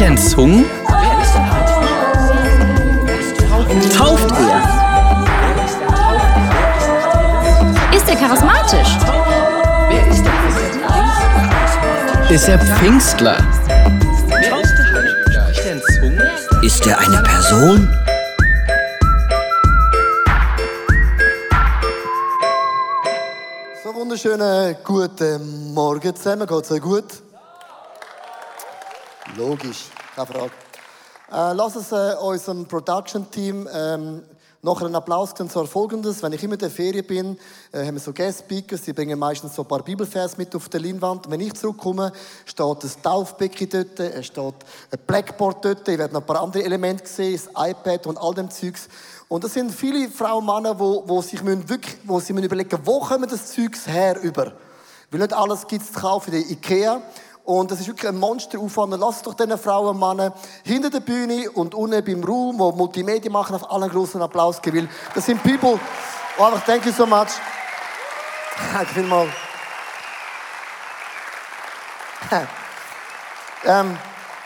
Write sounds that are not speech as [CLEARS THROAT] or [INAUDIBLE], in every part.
Er in Zungen? Tauft er? Ist er charismatisch? Ist er Pfingstler? Er? Ist er eine Person? So wunderschönen guten Morgen zusammen. Geht's euch gut? Logisch, keine Frage. Äh, lass uns äh, unserem Production-Team ähm, noch einen Applaus geben. Zwar folgendes: Wenn ich immer in der Ferien bin, äh, haben wir so Guest-Speakers, die bringen meistens so ein paar Bibelvers mit auf der Leinwand. Wenn ich zurückkomme, steht ein Taufbecken dort, es steht ein Blackboard dort, ich werde noch ein paar andere Elemente sehen, das iPad und all dem Zeugs. Und das sind viele Frauen und Männer, wo sich wirklich, wo sie müssen überlegen, wo kommen das Zeugs her über? Weil nicht alles gibt es zu kaufen in der Ikea. Und das ist wirklich ein Monsteraufwand. Lasst doch diesen Frauen und Männern hinter der Bühne und unten beim Raum, wo Multimedia machen, auf allen großen Applaus geben. Das sind People, oh, einfach thank you so much. Danke vielmals. [LAUGHS] ähm,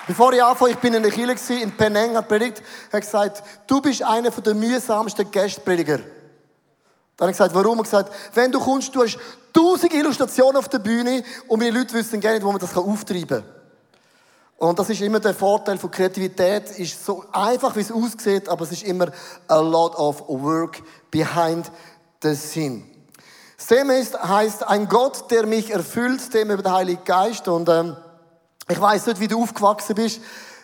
bevor ich anfange, ich bin in der Kirche in Penang, hat predigt, hat gesagt, du bist einer der mühsamsten Gastprediger. Dann habe ich gesagt, warum? Er gesagt, wenn du kommst, du hast tausend Illustrationen auf der Bühne und meine Leute wissen gerne nicht, wo man das auftreiben kann. Und das ist immer der Vorteil von Kreativität. ist so einfach, wie es aussieht, aber es ist immer a lot of work behind the scene. Thema ist, heißt ein Gott, der mich erfüllt, Thema über den Heiligen Geist. Und ähm, ich weiß nicht, wie du aufgewachsen bist.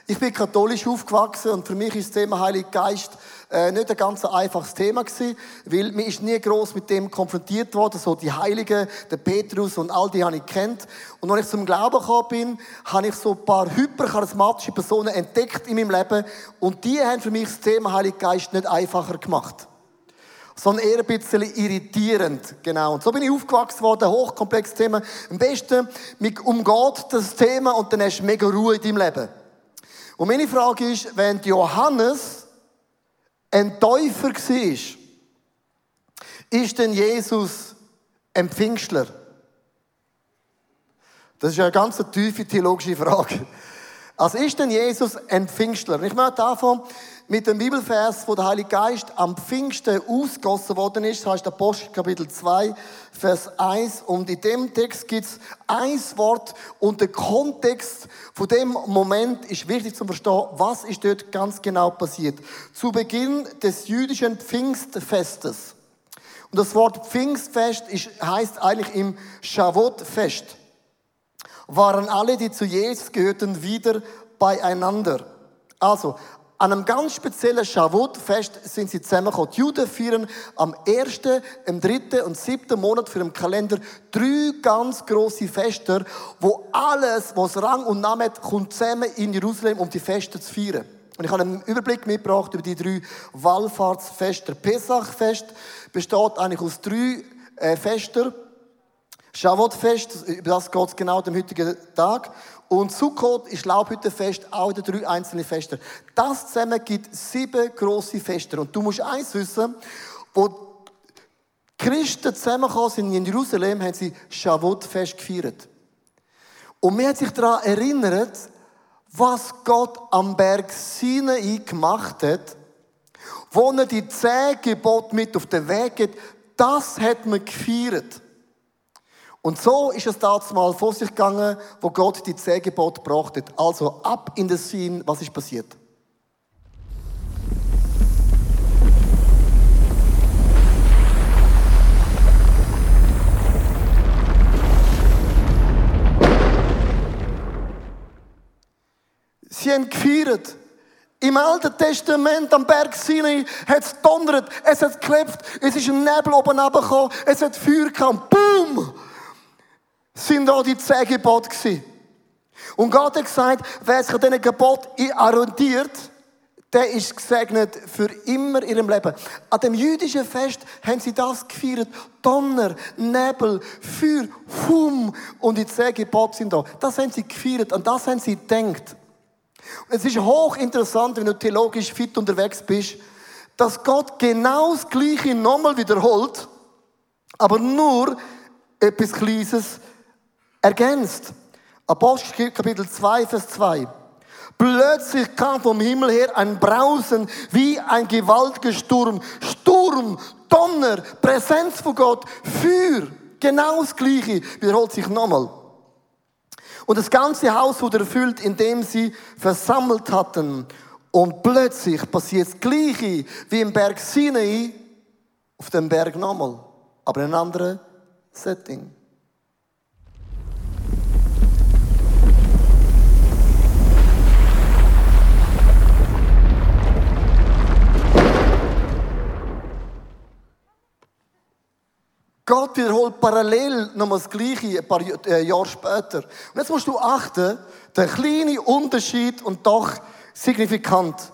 Ich bin katholisch aufgewachsen und für mich ist das Thema Heiliger Geist äh, nicht ein ganz einfaches Thema gewesen, weil mir ist nie groß mit dem konfrontiert worden. So die Heiligen, der Petrus und all die habe ich kennt. Und als ich zum Glauben gekommen bin, habe ich so ein paar hypercharismatische Personen entdeckt in meinem Leben und die haben für mich das Thema Heiliger Geist nicht einfacher gemacht sondern eher ein bisschen irritierend. Genau. Und so bin ich aufgewachsen worden, hochkomplexes Thema. Am besten, man umgeht das Thema und dann hast du mega Ruhe in deinem Leben. Und meine Frage ist, wenn Johannes ein Täufer war, ist denn Jesus ein Pfingstler? Das ist eine ganz tiefe theologische Frage. Also ist denn Jesus ein Pfingstler? Ich möchte anfangen mit dem Bibelvers, wo der Heilige Geist am Pfingsten ausgossen worden ist. Das heißt Apostel Kapitel 2, Vers 1. Und in dem Text gibt es ein Wort und der Kontext von dem Moment ist wichtig zu verstehen, was ist dort ganz genau passiert. Zu Beginn des jüdischen Pfingstfestes. Und das Wort Pfingstfest ist, heißt eigentlich im Shavuot-Fest waren alle, die zu Jesus gehörten, wieder beieinander. Also, an einem ganz speziellen Shavuot-Fest sind sie zusammengekommen. Die Juden feiern am ersten, im dritten und siebten Monat für den Kalender drei ganz große Feste, wo alles, was Rang und Namen hat, kommt zusammen in Jerusalem, um die Feste zu feiern. Und ich habe einen Überblick mitgebracht über die drei Wallfahrtsfeste. Pesachfest besteht eigentlich aus drei äh, Festen. Shavuot-Fest, über das geht es genau am heutigen Tag. Und Sukkot ist Laubhüttenfest, auch in drei einzelnen Feste. Das zusammen gibt sieben grosse Feste. Und du musst eins wissen, wo Christen zusammengekommen sind in Jerusalem, haben sie Shavuot-Fest gefeiert. Und mir hat sich daran erinnert, was Gott am Berg Sinai gemacht hat, wo er die zehn Gebote mit auf den Weg gibt, das hat man gefeiert. Und so ist es damals mal vor sich gegangen, wo Gott die zehn Gebote gebracht hat. Also ab in den Sinn, was ist passiert? Sie haben gefeiert. Im Alten Testament am Berg Sinai hat es donnert, es hat geklopft, es ist ein Nebel oben runtergekommen, es hat Feuer gehabt, boom! Sind da die zehn Gebote gewesen. Und Gott hat gesagt, wer sich an diesen Geboten orientiert, der ist gesegnet für immer in ihrem Leben. An dem jüdischen Fest haben sie das gefeiert. Donner, Nebel, Feuer, Hum und die zehn Gebote sind da. Das haben sie gefeiert, an das haben sie gedacht. Es ist hochinteressant, wenn du theologisch fit unterwegs bist, dass Gott genau das Gleiche nochmal wiederholt, aber nur etwas Kleines ergänzt. Apostel Kapitel 2, Vers 2. Plötzlich kam vom Himmel her ein Brausen wie ein gewaltiger Sturm. Sturm, Donner, Präsenz von Gott, Feuer. Genau das Gleiche wiederholt sich nochmal. Und das ganze Haus wurde erfüllt, indem sie versammelt hatten. Und plötzlich passiert das Gleiche wie im Berg Sinai auf dem Berg nochmal. Aber in einem anderen Setting. Gott wiederholt parallel nochmal das Gleiche ein paar äh, Jahre später. Und jetzt musst du achten, der kleine Unterschied und doch signifikant.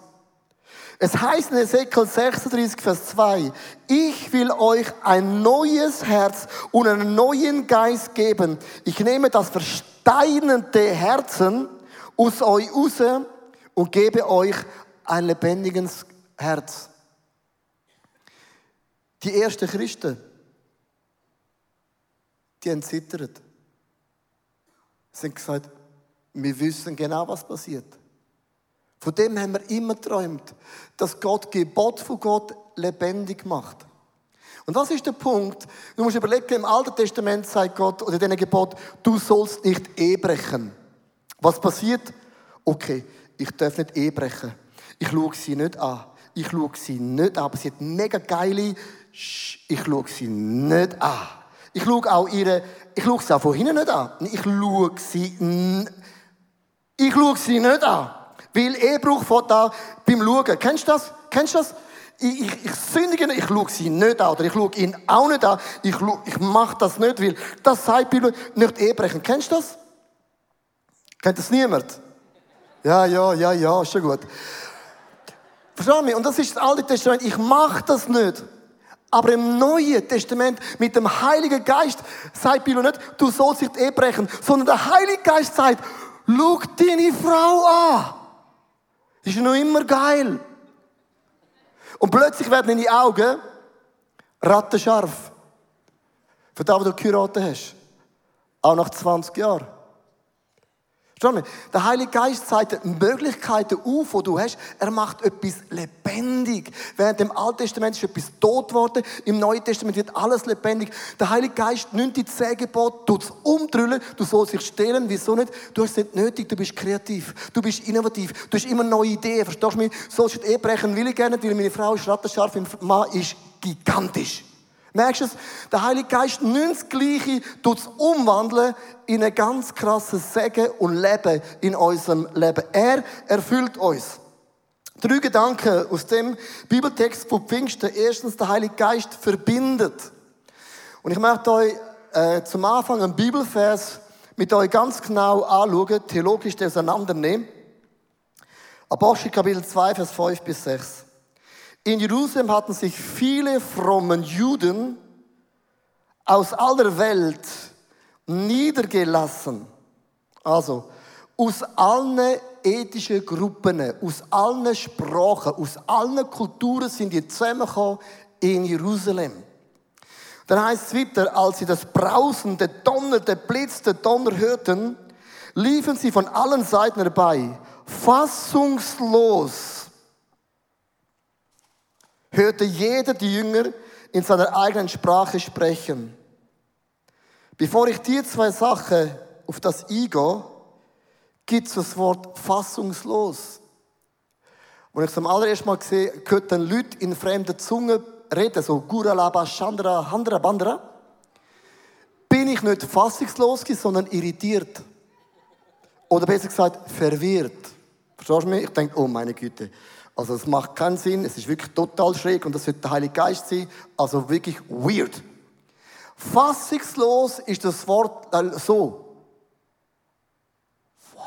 Es heißt in Ezekiel 36, Vers 2, ich will euch ein neues Herz und einen neuen Geist geben. Ich nehme das versteinerte Herzen aus euch raus und gebe euch ein lebendiges Herz. Die ersten Christen, die haben zittert. Sie haben gesagt, wir wissen genau, was passiert. Von dem haben wir immer geträumt, dass Gott Gebot von Gott lebendig macht. Und was ist der Punkt? Du musst überlegen, im Alten Testament sagt Gott, oder in diesem Gebot, du sollst nicht brechen. Was passiert? Okay, ich darf nicht brechen. Ich schaue sie nicht an. Ich schaue sie nicht an. Aber sie hat mega geile, ich schaue sie nicht an. Ich schaue auch ihre, ich schaue sie auch von hinten nicht an. Ich schaue sie, ich schaue sie nicht an. Weil Ehebruch fährt da beim Schauen. Kennst du das? Kennst du das? Ich, ich, ich sündige nicht, ich schaue sie nicht an. Oder ich schaue ihn auch nicht an. Ich, ich mache das nicht, weil das sagt Bibel, nicht Ehebrechen. Kennst du das? Kennt das niemand? Ja, ja, ja, ja, schon gut. Versteh mich? Und das ist das Alte Testament. Ich mache das nicht. Aber im Neuen Testament mit dem Heiligen Geist sagt Bibel nicht, du sollst nicht Ehe brechen, sondern der Heilige Geist sagt, schau deine Frau an. Ist noch immer geil. Und plötzlich werden deine Augen rattenscharf. Für das, was du geheiratet hast. Auch nach 20 Jahren. Der Heilige Geist zeigt Möglichkeiten auf, die du hast. Er macht etwas lebendig. Während im Alten Testament ist etwas tot worden, im Neuen Testament wird alles lebendig. Der Heilige Geist nimmt die zehn Gebote, tut es umdrüllen, du sollst dich stellen, wieso nicht? Du hast es nicht nötig, du bist kreativ, du bist innovativ, du hast immer neue Ideen, verstehst du mich? Du die Ehe brechen, will ich gerne, weil meine Frau ist rattenscharf, mein Mann ist gigantisch. Merkst du es? Der Heilige Geist nimmt das Gleiche, tut es umwandeln in ein ganz krasses Segen und Leben in unserem Leben. Er erfüllt uns. Drei Gedanken aus dem Bibeltext von Pfingsten. Erstens, der Heilige Geist verbindet. Und ich möchte euch äh, zum Anfang einen Bibelvers mit euch ganz genau anschauen, theologisch auseinandernehmen. Apostel Kapitel 2, Vers 5 bis 6. In Jerusalem hatten sich viele frommen Juden aus aller Welt niedergelassen. Also aus allen ethischen Gruppen, aus allen Sprachen, aus allen Kulturen sind die zusammengekommen in Jerusalem. Dann heißt es weiter, als sie das Brausen, der Donner, der Blitz, der Donner hörten, liefen sie von allen Seiten herbei, fassungslos hörte jeder die Jünger in seiner eigenen Sprache sprechen. Bevor ich dir zwei Sachen auf das eingehe, gibt das Wort fassungslos. Und ich zum allerersten Mal gesehen, hörten Leute in fremden Zungen reden, so Guralaba, Chandra, Handra, Bandra, bin ich nicht fassungslos, sondern irritiert. Oder besser gesagt, verwirrt. Verstehst du mich? Ich denke, oh meine Güte, also es macht keinen Sinn, es ist wirklich total schräg und das wird der Heilige Geist sein. Also wirklich weird. Fassungslos ist das Wort äh, so. Wow.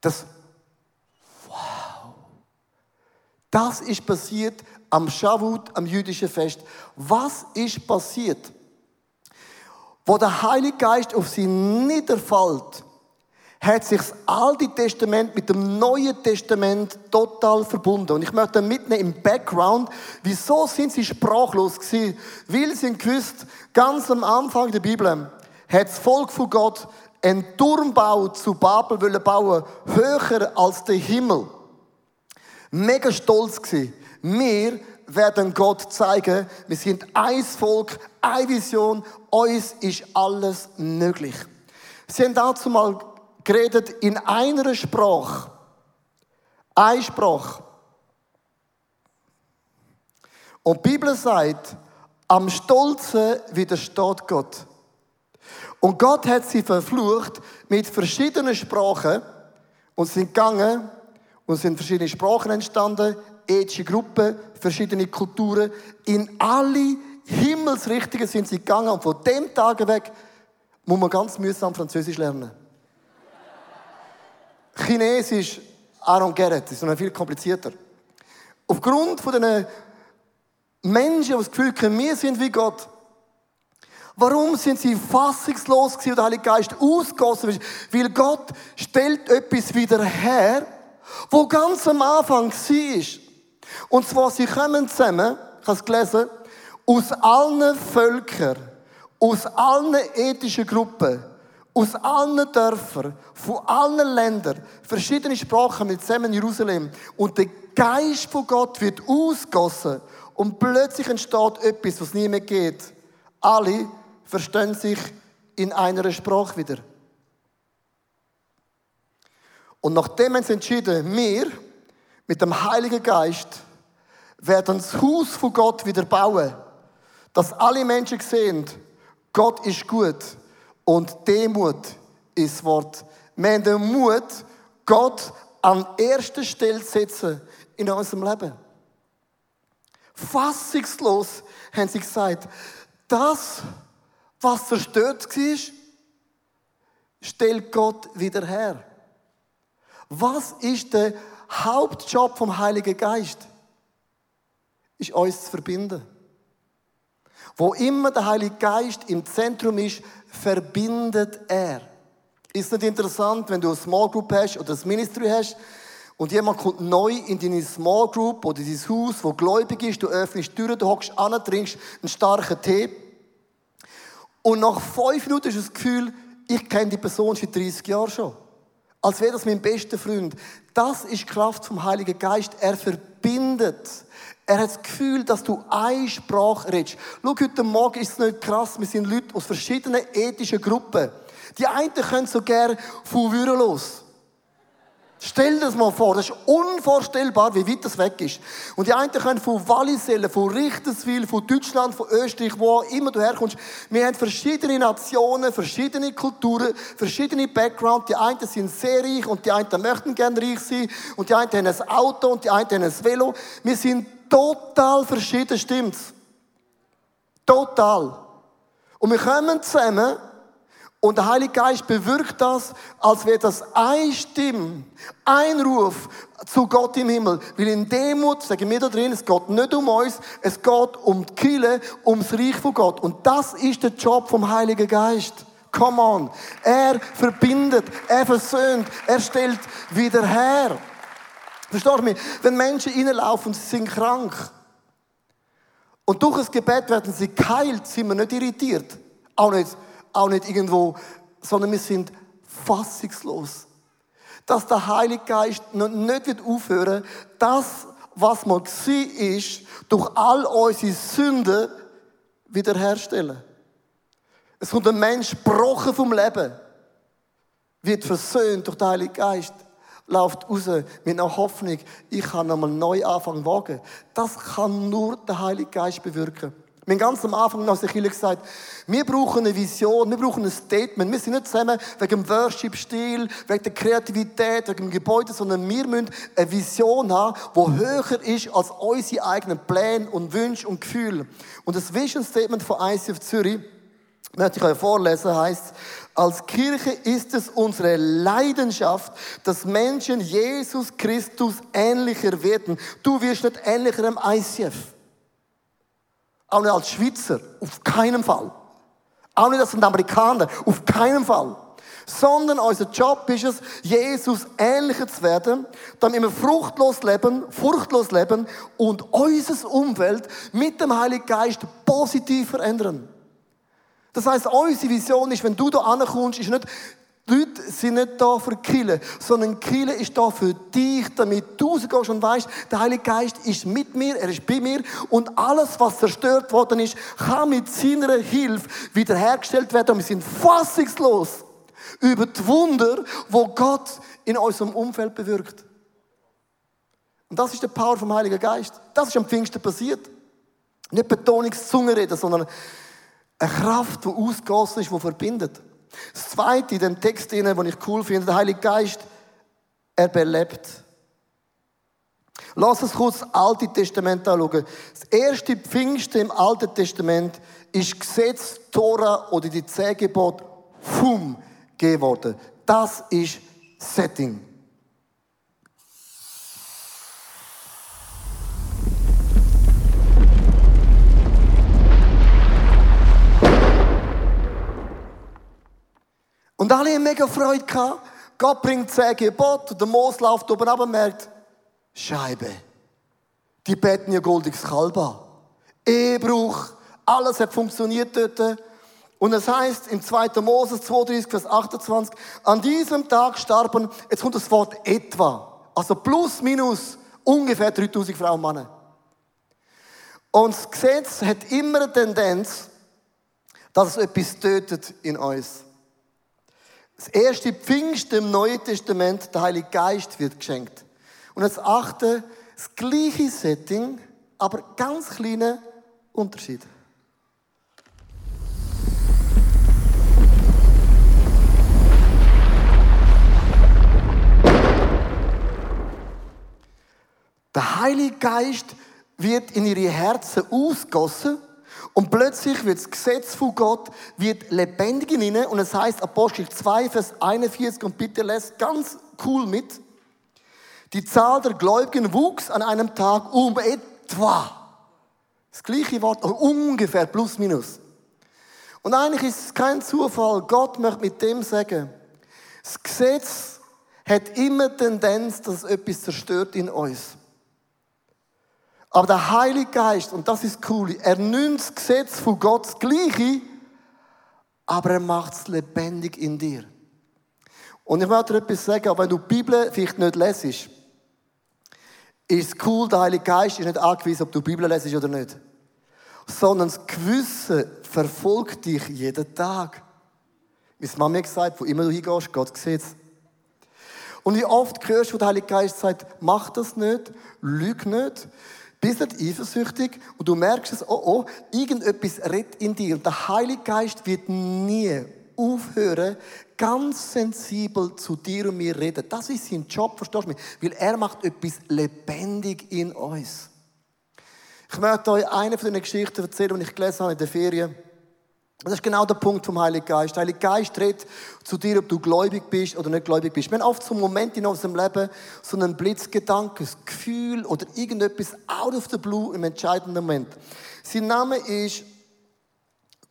Das Wow. Das ist passiert am Shavuot, am jüdischen Fest. Was ist passiert? Wo der Heilige Geist auf sie niederfällt, hat sich das Alte Testament mit dem Neuen Testament total verbunden. Und ich möchte mitnehmen im Background, wieso sind sie sprachlos gewesen? Weil sie gewusst, ganz am Anfang der Bibel hat das Volk von Gott einen Turmbau zu Babel wollen bauen, höher als der Himmel. Mega stolz gewesen. Wir werden Gott zeigen, wir sind ein Volk, eine Vision, uns ist alles möglich. Sie haben dazu mal geredet in einer Sprache. Eine Sprache. Und die Bibel sagt, am Stolzen widersteht Gott. Und Gott hat sie verflucht mit verschiedenen Sprachen und sind gegangen und sind verschiedene Sprachen entstanden, ethische Gruppen, verschiedene Kulturen. In alle Himmelsrichtungen sind sie gegangen und von dem Tag weg muss man ganz mühsam Französisch lernen. Chinesisch, I don't get it, ist noch viel komplizierter. Aufgrund von den Menschen, die das Gefühl haben, wir sind wie Gott. Warum sind sie fassungslos gewesen und der Heilige Geist ausgegossen ist? Weil Gott stellt etwas wieder her, wo ganz am Anfang war. Und zwar, sie kommen zusammen, ich habe es gelesen, aus allen Völkern, aus allen ethischen Gruppen, aus allen Dörfern, von allen Ländern, verschiedene Sprachen mit zusammen in Jerusalem. Und der Geist von Gott wird ausgossen und plötzlich entsteht etwas, was nie mehr geht. Alle verstehen sich in einer Sprache wieder. Und nachdem haben sie entschieden, wir mit dem Heiligen Geist werden das Haus von Gott wieder bauen, dass alle Menschen sehen, Gott ist gut und Demut ist das Wort. Wir haben den Mut, Gott an erster Stelle zu setzen in unserem Leben. Fassungslos haben sie gesagt, das, was zerstört war, stellt Gott wieder her. Was ist der Hauptjob vom Heiligen Geist? Ist uns zu verbinden. Wo immer der Heilige Geist im Zentrum ist, verbindet er. Ist nicht interessant, wenn du eine Small Group hast oder ein Ministry hast und jemand kommt neu in deine Small Group oder dein Haus, wo gläubig ist, du öffnest die Türen, du hockst an, trinkst einen starken Tee und nach fünf Minuten du das Gefühl, ich kenne die Person seit 30 Jahren schon. Als wäre das mein bester Freund. Das ist die Kraft vom Heiligen Geist. Er verbindet. Er hat das Gefühl, dass du eine Sprache redest. Schau, heute Morgen ist es nicht krass. Wir sind Leute aus verschiedenen ethischen Gruppen. Die einen können so gerne von Würen los. Stell dir das mal vor, das ist unvorstellbar, wie weit das weg ist. Und die einen können von Wallisellen, von Richterswil, von Deutschland, von Österreich, wo immer du herkommst. Wir haben verschiedene Nationen, verschiedene Kulturen, verschiedene Backgrounds. Die einen sind sehr reich und die einen möchten gerne reich sein. Und die einen haben ein Auto und die einen haben ein Velo. Wir sind total verschieden, stimmt's? Total. Und wir kommen zusammen und der Heilige Geist bewirkt das, als wäre das ein Stimme, ein Ruf zu Gott im Himmel. Weil in Demut, sagen wir da drin, es geht nicht um uns, es geht um die Kille, ums Reich von Gott. Und das ist der Job vom Heiligen Geist. Come on. Er verbindet, er versöhnt, er stellt wieder her. Verstehst du mich? Wenn Menschen reinlaufen, sie sind krank. Und durch das Gebet werden sie geheilt, sind wir nicht irritiert. Auch nicht auch nicht irgendwo, sondern wir sind fassungslos. Dass der Heilige Geist nicht wird aufhören, das, was man war, ist, durch all unsere Sünden wiederherstellen. Es kommt ein Mensch gebrochen vom Leben, wird versöhnt durch den Heiligen Geist, läuft raus mit einer Hoffnung, ich kann nochmal neu anfangen wagen. Das kann nur der Heilige Geist bewirken. Wir haben ganz am Anfang nach der Kirche gesagt, wir brauchen eine Vision, wir brauchen ein Statement. Wir sind nicht zusammen wegen dem Worship-Stil, wegen der Kreativität, wegen dem Gebäude, sondern wir müssen eine Vision haben, die höher ist als unsere eigenen Pläne und Wünsche und Gefühle. Und das Vision Statement von ICF Zürich, möchte ich euch vorlesen, heißt, als Kirche ist es unsere Leidenschaft, dass Menschen Jesus Christus ähnlicher werden. Du wirst nicht ähnlicher am ICF. Auch nicht als Schweizer, auf keinen Fall. Auch nicht als Amerikaner, auf keinen Fall. Sondern unser Job ist es, Jesus ähnlicher zu werden, damit wir fruchtlos leben, furchtlos leben und unser Umfeld mit dem Heiligen Geist positiv verändern. Das heißt, unsere Vision ist, wenn du da ankommst, ist nicht, die Leute sind nicht da für Kille, sondern Kille ist da für dich, damit du rausgehst und weißt, der Heilige Geist ist mit mir, er ist bei mir und alles, was zerstört worden ist, kann mit seiner Hilfe wiederhergestellt werden und wir sind fassungslos über die Wunder, wo Gott in unserem Umfeld bewirkt. Und das ist der Power vom Heiligen Geist. Das ist am Pfingsten passiert. Nicht Betonungszungenreden, sondern eine Kraft, die ausgegossen ist, die verbindet. Das Zweite in dem Text, den ich cool finde, der Heilige Geist, er belebt. Lass uns kurz das Alte Testament anschauen. Das erste Pfingsten im Alten Testament ist Gesetz, Tora oder die Zehn Gebote, fum, gegeben worden. Das ist Setting. Und alle haben mega Freude gehabt. Gott bringt zehn Gebote, der Moos läuft oben ab und merkt, Scheibe. Die beten ja goldiges Kalb an. Ehebruch, alles hat funktioniert dort. Und es heißt im 2. Moses 32, Vers 28, an diesem Tag starben, jetzt kommt das Wort etwa, also plus minus ungefähr 3000 Frauen und Männer. Und das Gesetz hat immer eine Tendenz, dass es etwas tötet in uns. Das erste Pfingst im Neuen Testament, der Heilige Geist wird geschenkt. Und das achte, das gleiche Setting, aber ganz kleine Unterschied. Der Heilige Geist wird in ihre Herzen ausgossen und plötzlich wird das Gesetz von Gott wird lebendig in ihnen und es heißt Apostel 2, Vers 41 und bitte lässt ganz cool mit. Die Zahl der Gläubigen wuchs an einem Tag um etwa. Das gleiche Wort, ungefähr, plus minus. Und eigentlich ist es kein Zufall. Gott möchte mit dem sagen, das Gesetz hat immer Tendenz, dass etwas zerstört in uns. Aber der Heilige Geist, und das ist cool, er nimmt das Gesetz von Gott das Gleiche, aber er macht es lebendig in dir. Und ich möchte dir etwas sagen, aber wenn du die Bibel vielleicht nicht lesest, ist es cool, der Heilige Geist ist nicht angewiesen, ob du die Bibel lesest oder nicht. Sondern das Gewissen verfolgt dich jeden Tag. Wie Mama gesagt, wo immer du hingehst, Gott sieht es. Und wie oft hörst du, der Heilige Geist sagt, mach das nicht, lüg nicht, bist nicht eifersüchtig und du merkst es, oh oh, irgendetwas redet in dir. Und der Heilige Geist wird nie aufhören, ganz sensibel zu dir und mir reden. Das ist sein Job, verstehst du mich? Weil er macht etwas lebendig in uns. Ich möchte euch eine von den Geschichten erzählen, die ich gelesen habe in der Ferien. Das ist genau der Punkt vom Heiligen Geist. Der Heilige Geist redet zu dir, ob du gläubig bist oder nicht gläubig bist. Wir haben oft so einen Moment in unserem Leben, so einen Blitzgedanke, ein Gefühl oder irgendetwas out of the blue im entscheidenden Moment. Sein Name ist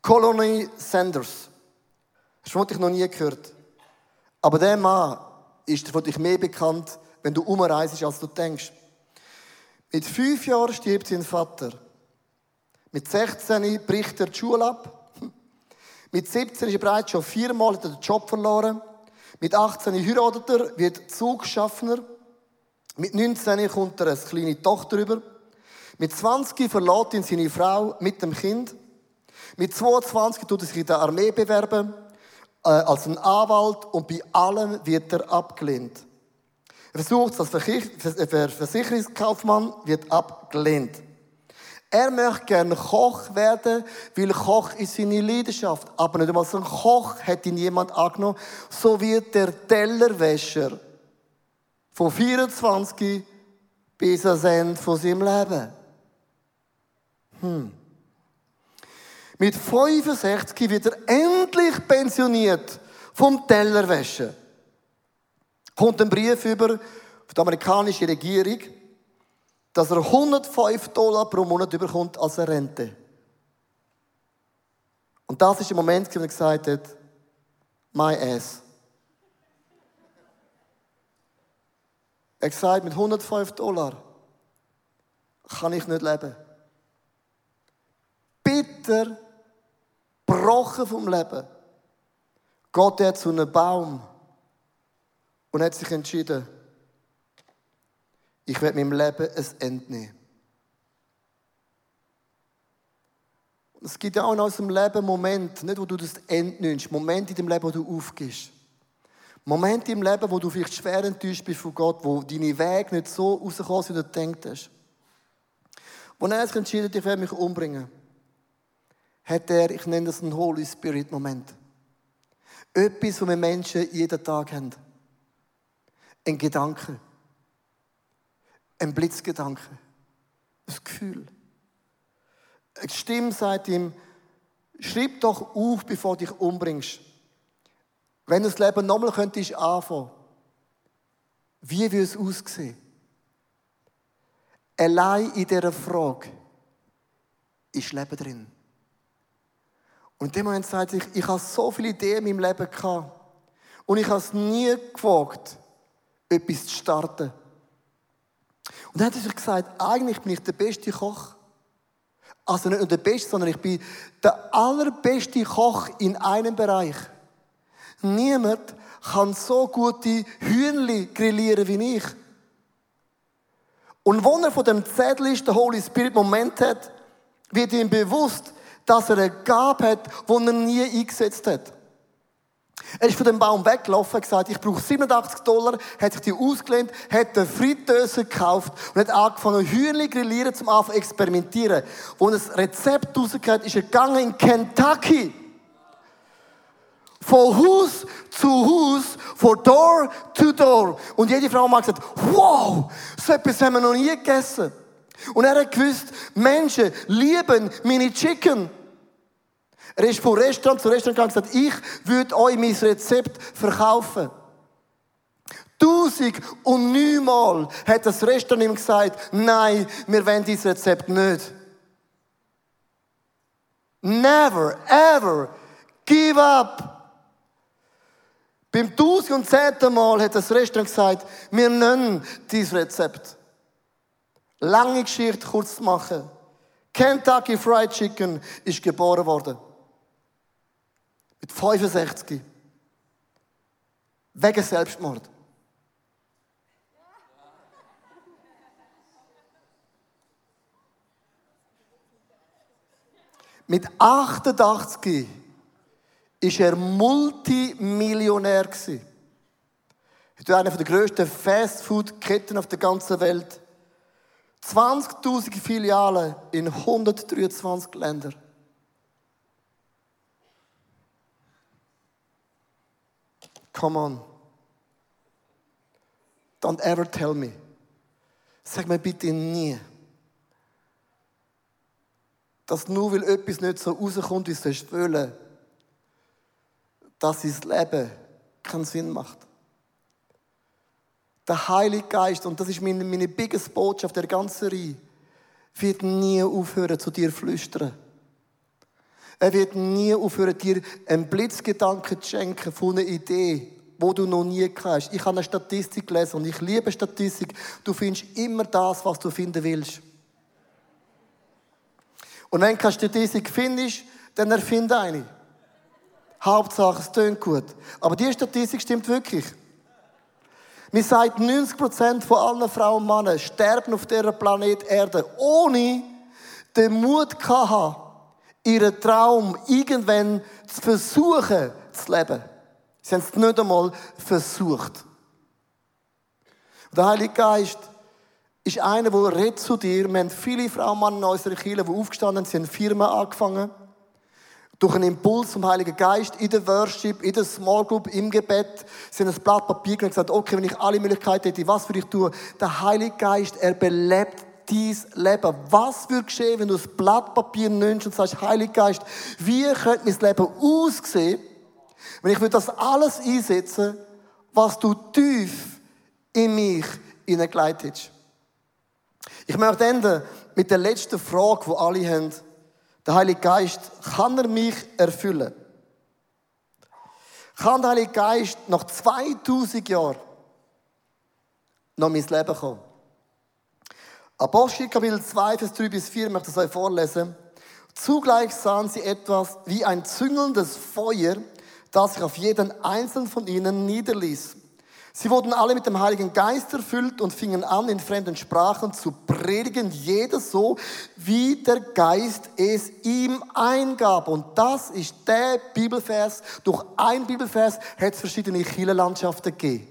Colony Sanders. Das habe ich noch nie gehört. Aber der Mann ist für dich mehr bekannt, wenn du umreist, als du denkst. Mit fünf Jahren stirbt sein Vater. Mit 16 bricht er die Schule ab. Mit 17 ist er bereits schon viermal den Job verloren. Mit 18 heiratet er, wird Zugschaffner. Mit 19 kommt er eine kleine Tochter über. Mit 20 verlässt ihn seine Frau mit dem Kind. Mit 22 tut er sich in der Armee bewerben, äh, als ein Anwalt und bei allem wird er abgelehnt. Er versucht als Versicherungskaufmann, wird abgelehnt. Er möchte gerne Koch werden, weil Koch ist seine Leidenschaft. Aber nicht einmal so ein Koch hat ihn jemand angenommen. So wird der Tellerwäscher von 24 bis ans Ende von seinem Leben. Hm. Mit 65 wird er endlich pensioniert vom Tellerwäscher. Kommt ein Brief über von der amerikanischen Regierung dass er 105 Dollar pro Monat überkommt als eine Rente. Und das ist der Moment, wo er gesagt hat, my ass. Er hat gesagt, mit 105 Dollar kann ich nicht leben. Bitter, gebrochen vom Leben, geht er zu einem Baum und hat sich entschieden, ich werde meinem Leben ein Ende nehmen. Und es gibt ja auch in unserem Leben Momente, nicht wo du das Ende nimmst, Momente in deinem Leben, wo du aufgehst. Momente im Leben, wo du vielleicht schwer enttäuscht bist von Gott, wo deine Wege nicht so rauskommen, wie du gedacht hast. Wo er sich entschieden hat, ich werde mich umbringen, hat er, ich nenne das einen Holy Spirit Moment. Etwas, was wir Menschen jeden Tag haben. Ein Gedanke. Ein Blitzgedanke. Ein Gefühl. Eine Stimme sagt ihm, schreib doch auf, bevor du dich umbringst. Wenn du das Leben nochmal könntest anfangen, wie würde es aussehen? Allein in dieser Frage ist Leben drin. Und in dem Moment sagt sich, ich habe so viele Ideen in meinem Leben gehabt. Und ich habe es nie gewagt, etwas zu starten. Und dann hat er sich gesagt, eigentlich bin ich der beste Koch. Also nicht nur der beste, sondern ich bin der allerbeste Koch in einem Bereich. Niemand kann so gute Hühnli grillieren wie ich. Und wenn er von dem Zettel ist, der Holy Spirit Moment hat, wird ihm bewusst, dass er eine Gabe hat, die er nie eingesetzt hat. Er ist von dem Baum weggelaufen, gesagt, ich brauche 87 Dollar, hat sich die ausgelehnt, hat eine Fritteuse gekauft und hat angefangen, Hühnchen grillieren zum Anfang experimentieren. Wo ein Rezept rausgekehrt ist er gegangen in Kentucky. Von Haus zu Haus, von Door to Door. Und jede Frau hat gesagt, wow, so etwas haben wir noch nie gegessen. Und er hat gewusst, Menschen lieben meine Chicken. Er ist von Restaurant zu Restaurant gegangen und gesagt, ich würde euch mein Rezept verkaufen. Tausend und neunmal hat das Restaurant ihm gesagt, nein, wir wollen dieses Rezept nicht. Never, ever give up. Beim tausend Mal hat das Restaurant gesagt, wir nennen dieses Rezept. Lange Geschichte kurz zu machen. Kentucky Fried Chicken ist geboren worden. Mit 65. Wegen Selbstmord. Mit 88 ist er Multimillionär gewesen. Er war einer der grössten Fastfood-Ketten auf der ganzen Welt. 20.000 Filialen in 123 Ländern. Come on. Don't ever tell me. Sag mir bitte nie, dass nur weil etwas nicht so rauskommt, wie es wollen, dass sein Leben keinen Sinn macht. Der Heilige Geist, und das ist meine, meine biggest Botschaft der ganzen Reihe, wird nie aufhören, zu dir flüstern. Er wird nie aufhören, dir einen Blitzgedanken zu schenken von einer Idee, wo du noch nie hast. Ich habe eine Statistik gelesen und ich liebe Statistik. Du findest immer das, was du finden willst. Und wenn du keine Statistik findest, dann erfinde eine. Hauptsache, es tönt gut. Aber die Statistik stimmt wirklich. Wir sagen, 90% von allen Frauen und Männern sterben auf dieser Planet Erde, ohne den Mut zu haben, ihren Traum irgendwann zu versuchen zu leben. Sie haben es nicht einmal versucht. Der Heilige Geist ist einer, der redet zu dir. Wir haben viele Frauen Männer in unserer Kirche, die aufgestanden sind, sie haben Firmen angefangen durch einen Impuls vom Heiligen Geist in der Worship, in der Small Group, im Gebet, sie haben ein Blatt Papier und gesagt, okay, wenn ich alle Möglichkeiten hätte, was würde ich tun? Der Heilige Geist, er belebt dein Leben. Was würde geschehen, wenn du das Blatt Papier nimmst und sagst, Heiliger Geist, wie könnte mein Leben aussehen, wenn ich das alles einsetzen, was du tief in mich hineingelegt hast? Ich möchte enden mit der letzten Frage, die alle haben. Der Heilige Geist, kann er mich erfüllen? Kann der Heilige Geist nach 2000 Jahren noch mein Leben kommen? Apostel Kapitel 2, Vers 3 bis 4 möchte ich euch vorlesen. Zugleich sahen sie etwas wie ein züngelndes Feuer, das sich auf jeden einzelnen von ihnen niederließ. Sie wurden alle mit dem Heiligen Geist erfüllt und fingen an, in fremden Sprachen zu predigen, jeder so, wie der Geist es ihm eingab. Und das ist der Bibelvers. Durch ein Bibelvers hat es verschiedene Kirchenlandschaften gegeben.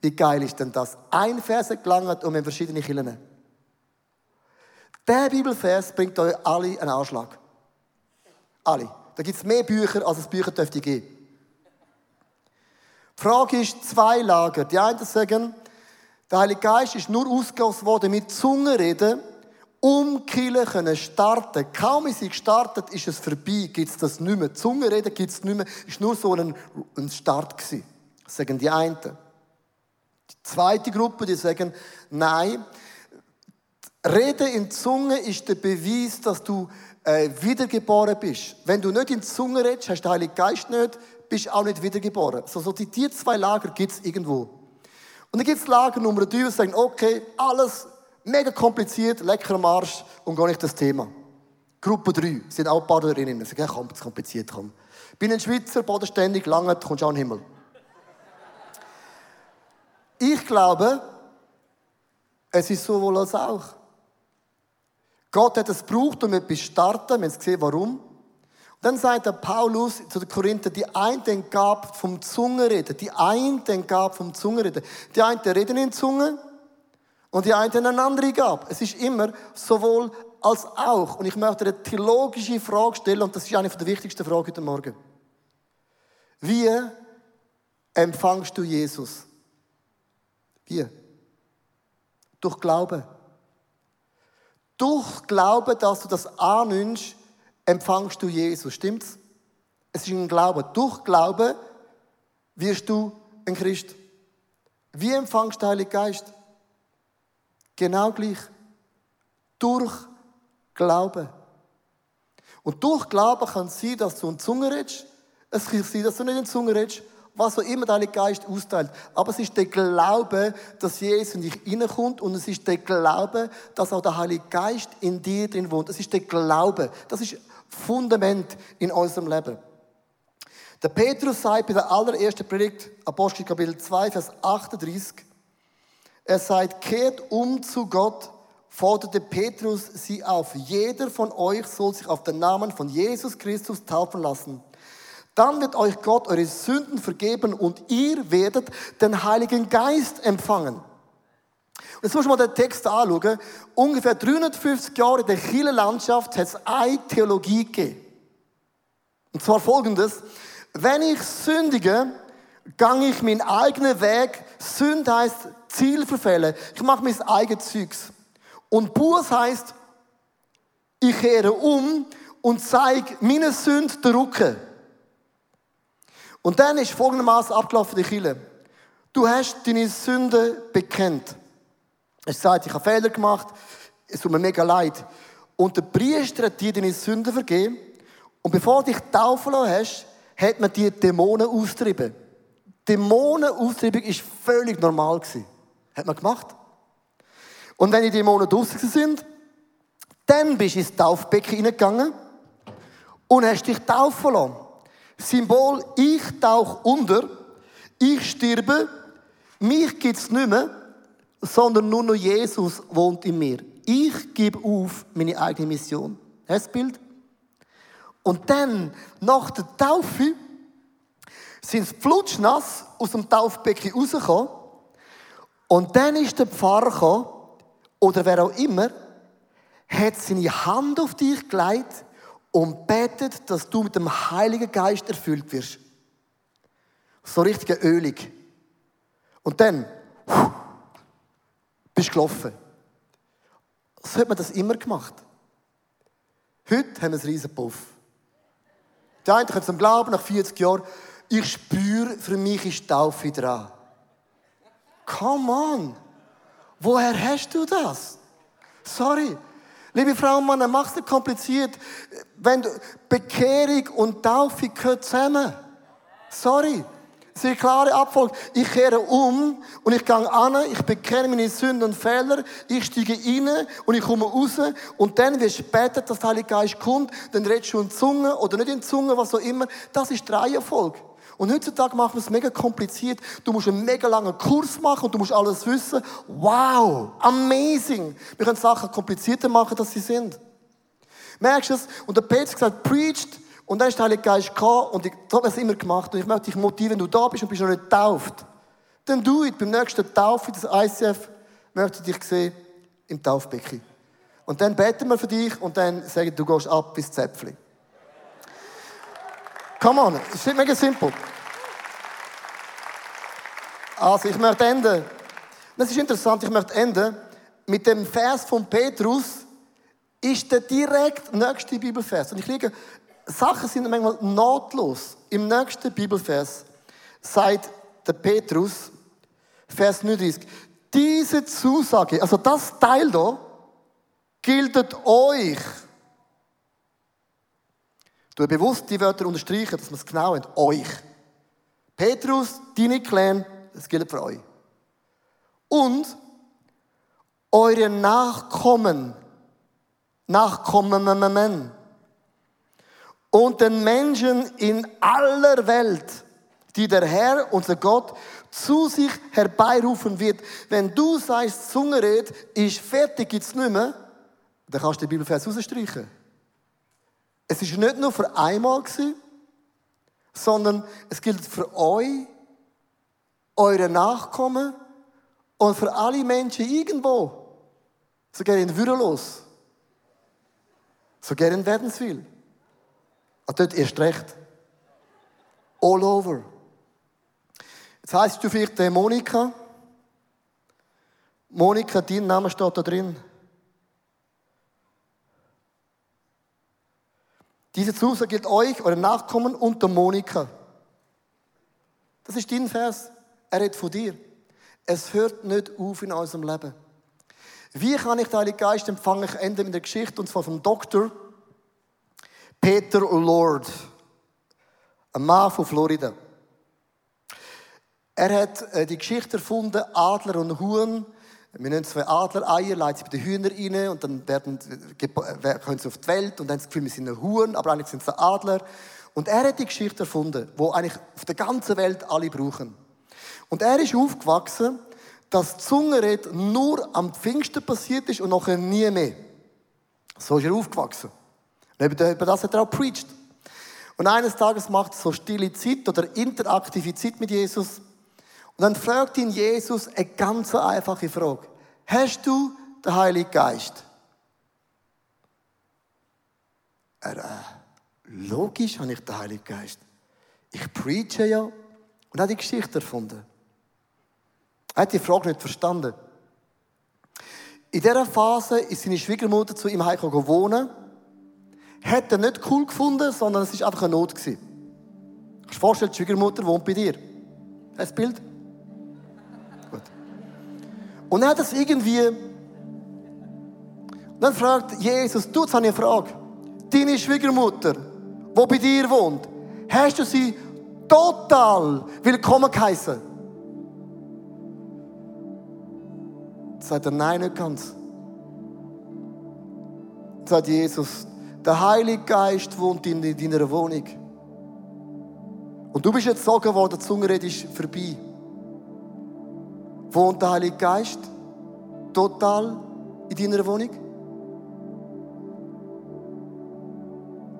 Wie geil ist denn das? Ein Vers gelangt wir haben verschiedene Kirchen. Der Bibelvers bringt euch alle einen Anschlag. Alle. Da gibt es mehr Bücher, als es Bücher dürfte geben. Die Frage ist zwei Lager. Die einen sagen, der Heilige Geist ist nur ausgegossen worden mit Zungenreden, um Kirche können starten. Kaum ist sie gestartet, ist es vorbei, gibt es das nicht mehr. Zungenreden gibt es nicht mehr, ist nur so ein, ein Start gewesen. Sagen die einen. Die zweite Gruppe, die sagen, nein, Reden in Zunge ist der Beweis, dass du äh, wiedergeboren bist. Wenn du nicht in Zunge redest, hast du den Heiligen Geist nicht, bist auch nicht wiedergeboren. So, so die, die zwei Lager gibt es irgendwo. Und dann gibt es Lager Nummer drei, die sagen, okay, alles mega kompliziert, lecker am Arsch und gar nicht das Thema. Gruppe drei sind auch Partnerinnen. Sie sagen, ja, komm, das ist kompliziert, komm. Bin ein Schweizer, bodenständig, lange, kommst auch in den Himmel. Ich glaube, es ist sowohl als auch. Gott hat es gebraucht, um etwas zu starten. Wir haben gesehen, warum. Und dann sagt der Paulus zu den Korinther, die einen gab vom Zungenreden, die einen gab vom Zungenreden. Die einen reden in Zunge und die einen eine andere gab. Es ist immer sowohl als auch. Und ich möchte eine theologische Frage stellen, und das ist eine der wichtigsten Fragen heute Morgen. Wie empfangst du Jesus? Wie? Durch Glauben. Durch Glauben, dass du das annimmst, empfangst du Jesus. Stimmt's? Es ist ein Glaube. Durch Glauben wirst du ein Christ. Wie empfangst du den Heiligen Geist? Genau gleich. Durch Glauben. Und durch Glauben kann es sein, dass du in Zunge redest. Es kann sein, dass du nicht in Zunge redest was auch immer der Heilige Geist austeilt. Aber es ist der Glaube, dass Jesus in dich hineinkommt und es ist der Glaube, dass auch der Heilige Geist in dir drin wohnt. Es ist der Glaube. Das ist Fundament in unserem Leben. Der Petrus sagt bei der allerersten Predigt, Apostel Kapitel 2, Vers 38, er sagt, kehrt um zu Gott, forderte Petrus sie auf. Jeder von euch soll sich auf den Namen von Jesus Christus taufen lassen dann wird euch Gott eure Sünden vergeben und ihr werdet den Heiligen Geist empfangen. Und jetzt muss man den Text anschauen. Ungefähr 350 Jahre in der Chile Landschaft hat es eine Theologie gegeben. Und zwar folgendes. Wenn ich sündige, gang ich meinen eigenen Weg. Sünd heißt Ziel verfehlen. Ich mache mein eigenes Zeugs. Und Buß heißt, ich kehre um und zeige meine Sünde der Rücken. Und dann ist folgendermaßen abgelaufen, die Kille. Du hast deine Sünde bekennt. Es sagt, ich habe Fehler gemacht, es tut mir mega leid. Und der Priester hat dir deine Sünde vergeben. Und bevor du dich taufen lassen hast, hat man dir Dämonen austrieben. Dämonenaustreibung ist völlig normal. Hat man gemacht. Und wenn die Dämonen draußen sind, dann bist du ins Taufbecken hineingegangen und hast dich taufen lassen. Symbol, ich tauche unter, ich sterbe, mich gibt es nicht mehr, sondern nur noch Jesus wohnt in mir. Ich gebe auf meine eigene Mission. Das Bild? Und dann, nach der Taufe, sind sie flutschnass aus dem Taufbecken rausgekommen. Und dann ist der Pfarrer gekommen, oder wer auch immer, hat seine Hand auf dich gelegt und betet, dass du mit dem Heiligen Geist erfüllt wirst. So richtig ölig. Und dann bist du gelaufen. So hat man das immer gemacht. Heute haben wir einen riesen Puff. Die einen können zum Glauben, nach 40 Jahren, ich spüre, für mich ist Taufe dran. Come on! Woher hast du das? Sorry, Liebe Frauen und Männer, mach es nicht kompliziert. Wenn du, Bekehrung und Taufe gehört zusammen. Sorry. Es ist eine klare Abfolge. Ich kehre um und ich gehe an, ich bekenne meine Sünden und Fehler, ich steige rein und ich komme raus und dann, wie später das Heilige Geist kommt, dann redest du in Zunge oder nicht in Zunge, was auch immer. Das ist die Reihenfolge. Und heutzutage machen wir es mega kompliziert. Du musst einen mega langen Kurs machen und du musst alles wissen. Wow, amazing. Wir können Sachen komplizierter machen, als sie sind. Merkst du es? Und der Petrus hat gesagt, preached. Und dann ist der Heilige Geist gekommen und ich, habe es immer gemacht. Und ich möchte dich motivieren, wenn du da bist und bist noch nicht getauft. Dann do it. Beim nächsten Taufe, das ICF, möchte ich dich sehen im Taufbecken. Und dann beten wir für dich und dann sagen, du gehst ab bis Zäpfli. Come on, es ist mega simpel. Also, ich möchte enden. Das ist interessant, ich möchte enden mit dem Vers von Petrus, ist der direkt nächste Bibelvers. Und ich liege, Sachen sind manchmal notlos. Im nächsten Bibelvers sagt der Petrus, Vers 39, diese Zusage, also das Teil da, gilt euch. Du bewusst die Wörter unterstreichen, dass man es genau hat. Euch. Petrus, deine Clan, das gilt für euch. Und eure Nachkommen, Nachkommen, und den Menschen in aller Welt, die der Herr, unser Gott, zu sich herbeirufen wird. Wenn du sagst, Zungenred ist fertig, gibt's nicht mehr, dann kannst du den Bibelvers rausstreichen. Es ist nicht nur für einmal gewesen, sondern es gilt für euch, eure Nachkommen und für alle Menschen irgendwo. Sogar in Würelos. Sogar in Wädenswil. Und dort erst recht. All over. Jetzt heisst du vielleicht Monika. Monika, dein Name steht da drin. Diese Zusage gilt euch, euren Nachkommen und der Monika. Das ist dein Vers. Er redet von dir. Es hört nicht auf in unserem Leben. Wie kann ich den Heiligen Geist empfangen? Ich ende mit der Geschichte, und zwar vom Doktor Peter Lord. Ein Mann von Florida. Er hat äh, die Geschichte erfunden, Adler und Huhn. Wir nehmen zwei Adlereier, leiten sie bei den Hühnern rein und dann werden, äh, können sie auf die Welt und dann das Gefühl, wir sind ein Huhn, aber eigentlich sind sie Adler. Und er hat die Geschichte erfunden, wo eigentlich auf der ganzen Welt alle brauchen. Und er ist aufgewachsen, dass Zungenred nur am Pfingsten passiert ist und nachher nie mehr. So ist er aufgewachsen. Und über das hat er auch preached. Und eines Tages macht er so stille Zeit oder interaktive Zeit mit Jesus. Und dann fragt ihn Jesus eine ganz einfache Frage. Hast du den Heiligen Geist? Er, äh, logisch habe ich den Heiligen Geist. Ich preache ja. Und hat die Geschichte erfunden. Er hat die Frage nicht verstanden. In dieser Phase ist seine Schwiegermutter zu ihm heimgekommen wohnen. Hat er nicht cool gefunden, sondern es war einfach eine Not. Gewesen. Kannst du dir vorstellen, die Schwiegermutter wohnt bei dir? Hast du das Bild? Und er hat es irgendwie... Und dann fragt Jesus, du, jetzt habe ich eine Frage. Deine Schwiegermutter, die bei dir wohnt, hast du sie total willkommen geheißen? Sagt er, nein, nicht ganz. Sagt Jesus, der Heilige Geist wohnt in deiner Wohnung. Und du bist jetzt sagen worden, die Zungenrede ist vorbei. Wohnt der Heilige Geist total in deiner Wohnung?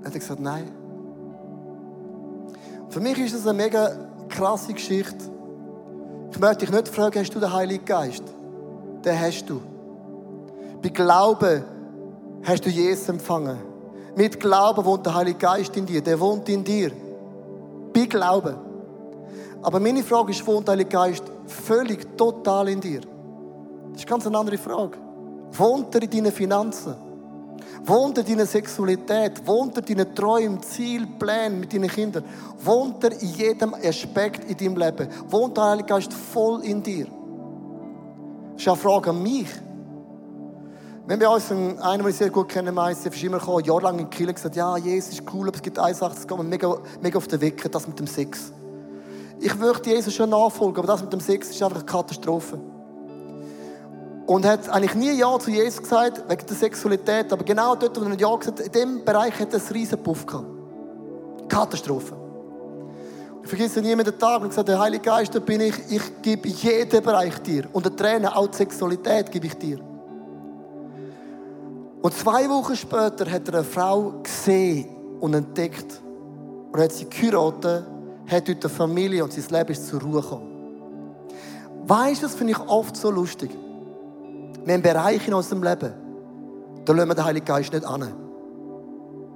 Er hat gesagt, nein. Für mich ist das eine mega krasse Geschichte. Ich möchte dich nicht fragen, hast du den Heiligen Geist? den hast du. Bei Glauben hast du Jesus empfangen. Mit Glauben wohnt der Heilige Geist in dir. Der wohnt in dir. Bei Glauben. Aber meine Frage ist, wohnt der Heilige Geist völlig, total in dir? Das ist ganz eine andere Frage. Wohnt er in deinen Finanzen? Wohnt er in deiner Sexualität? Wohnt er in deinen Träumen, Zielen, Plänen mit deinen Kindern? Wohnt er in jedem Aspekt in deinem Leben? Wohnt der Heilige Geist voll in dir? Das ist eine Frage an mich. Wenn wir uns einen, den ich sehr gut kenne, Meister, ist immer gekommen, jahrelang in Kiel gesagt, ja, Jesus ist cool, aber es gibt eine Sache, das geht mega, mega auf den Weg, das mit dem Sex. Ich möchte Jesus schon nachfolgen, aber das mit dem Sex ist einfach eine Katastrophe. Und hat eigentlich nie Ja zu Jesus gesagt, wegen der Sexualität, aber genau dort, wo er Ja gesagt hat, in dem Bereich hat er einen riesen Puff gehabt. Katastrophe. Ich vergesse nie mehr den Tag und gesagt, der Heilige Geist, da bin ich, ich gebe jeden Bereich dir. Und der Tränen, auch die Sexualität gebe ich dir. Und zwei Wochen später hat er eine Frau gesehen und entdeckt. Und hat sie geheiratet, hat dort eine Familie und sein Leben ist zur Ruhe gekommen. Weißt du, das finde ich oft so lustig. Wir haben Bereiche in unserem Leben, da lassen wir den Heiligen Geist nicht an.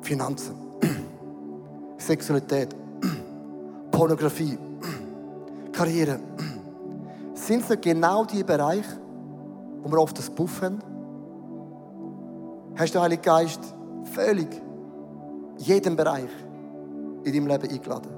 Finanzen, [CLEARS THROAT] Sexualität, [CLEARS THROAT] Pornografie, [CLEARS THROAT] Karriere. Sind es genau die Bereiche, wo wir oft das Buff haben? Hast du den Heiligen Geist völlig jeden Bereich in deinem Leben eingeladen?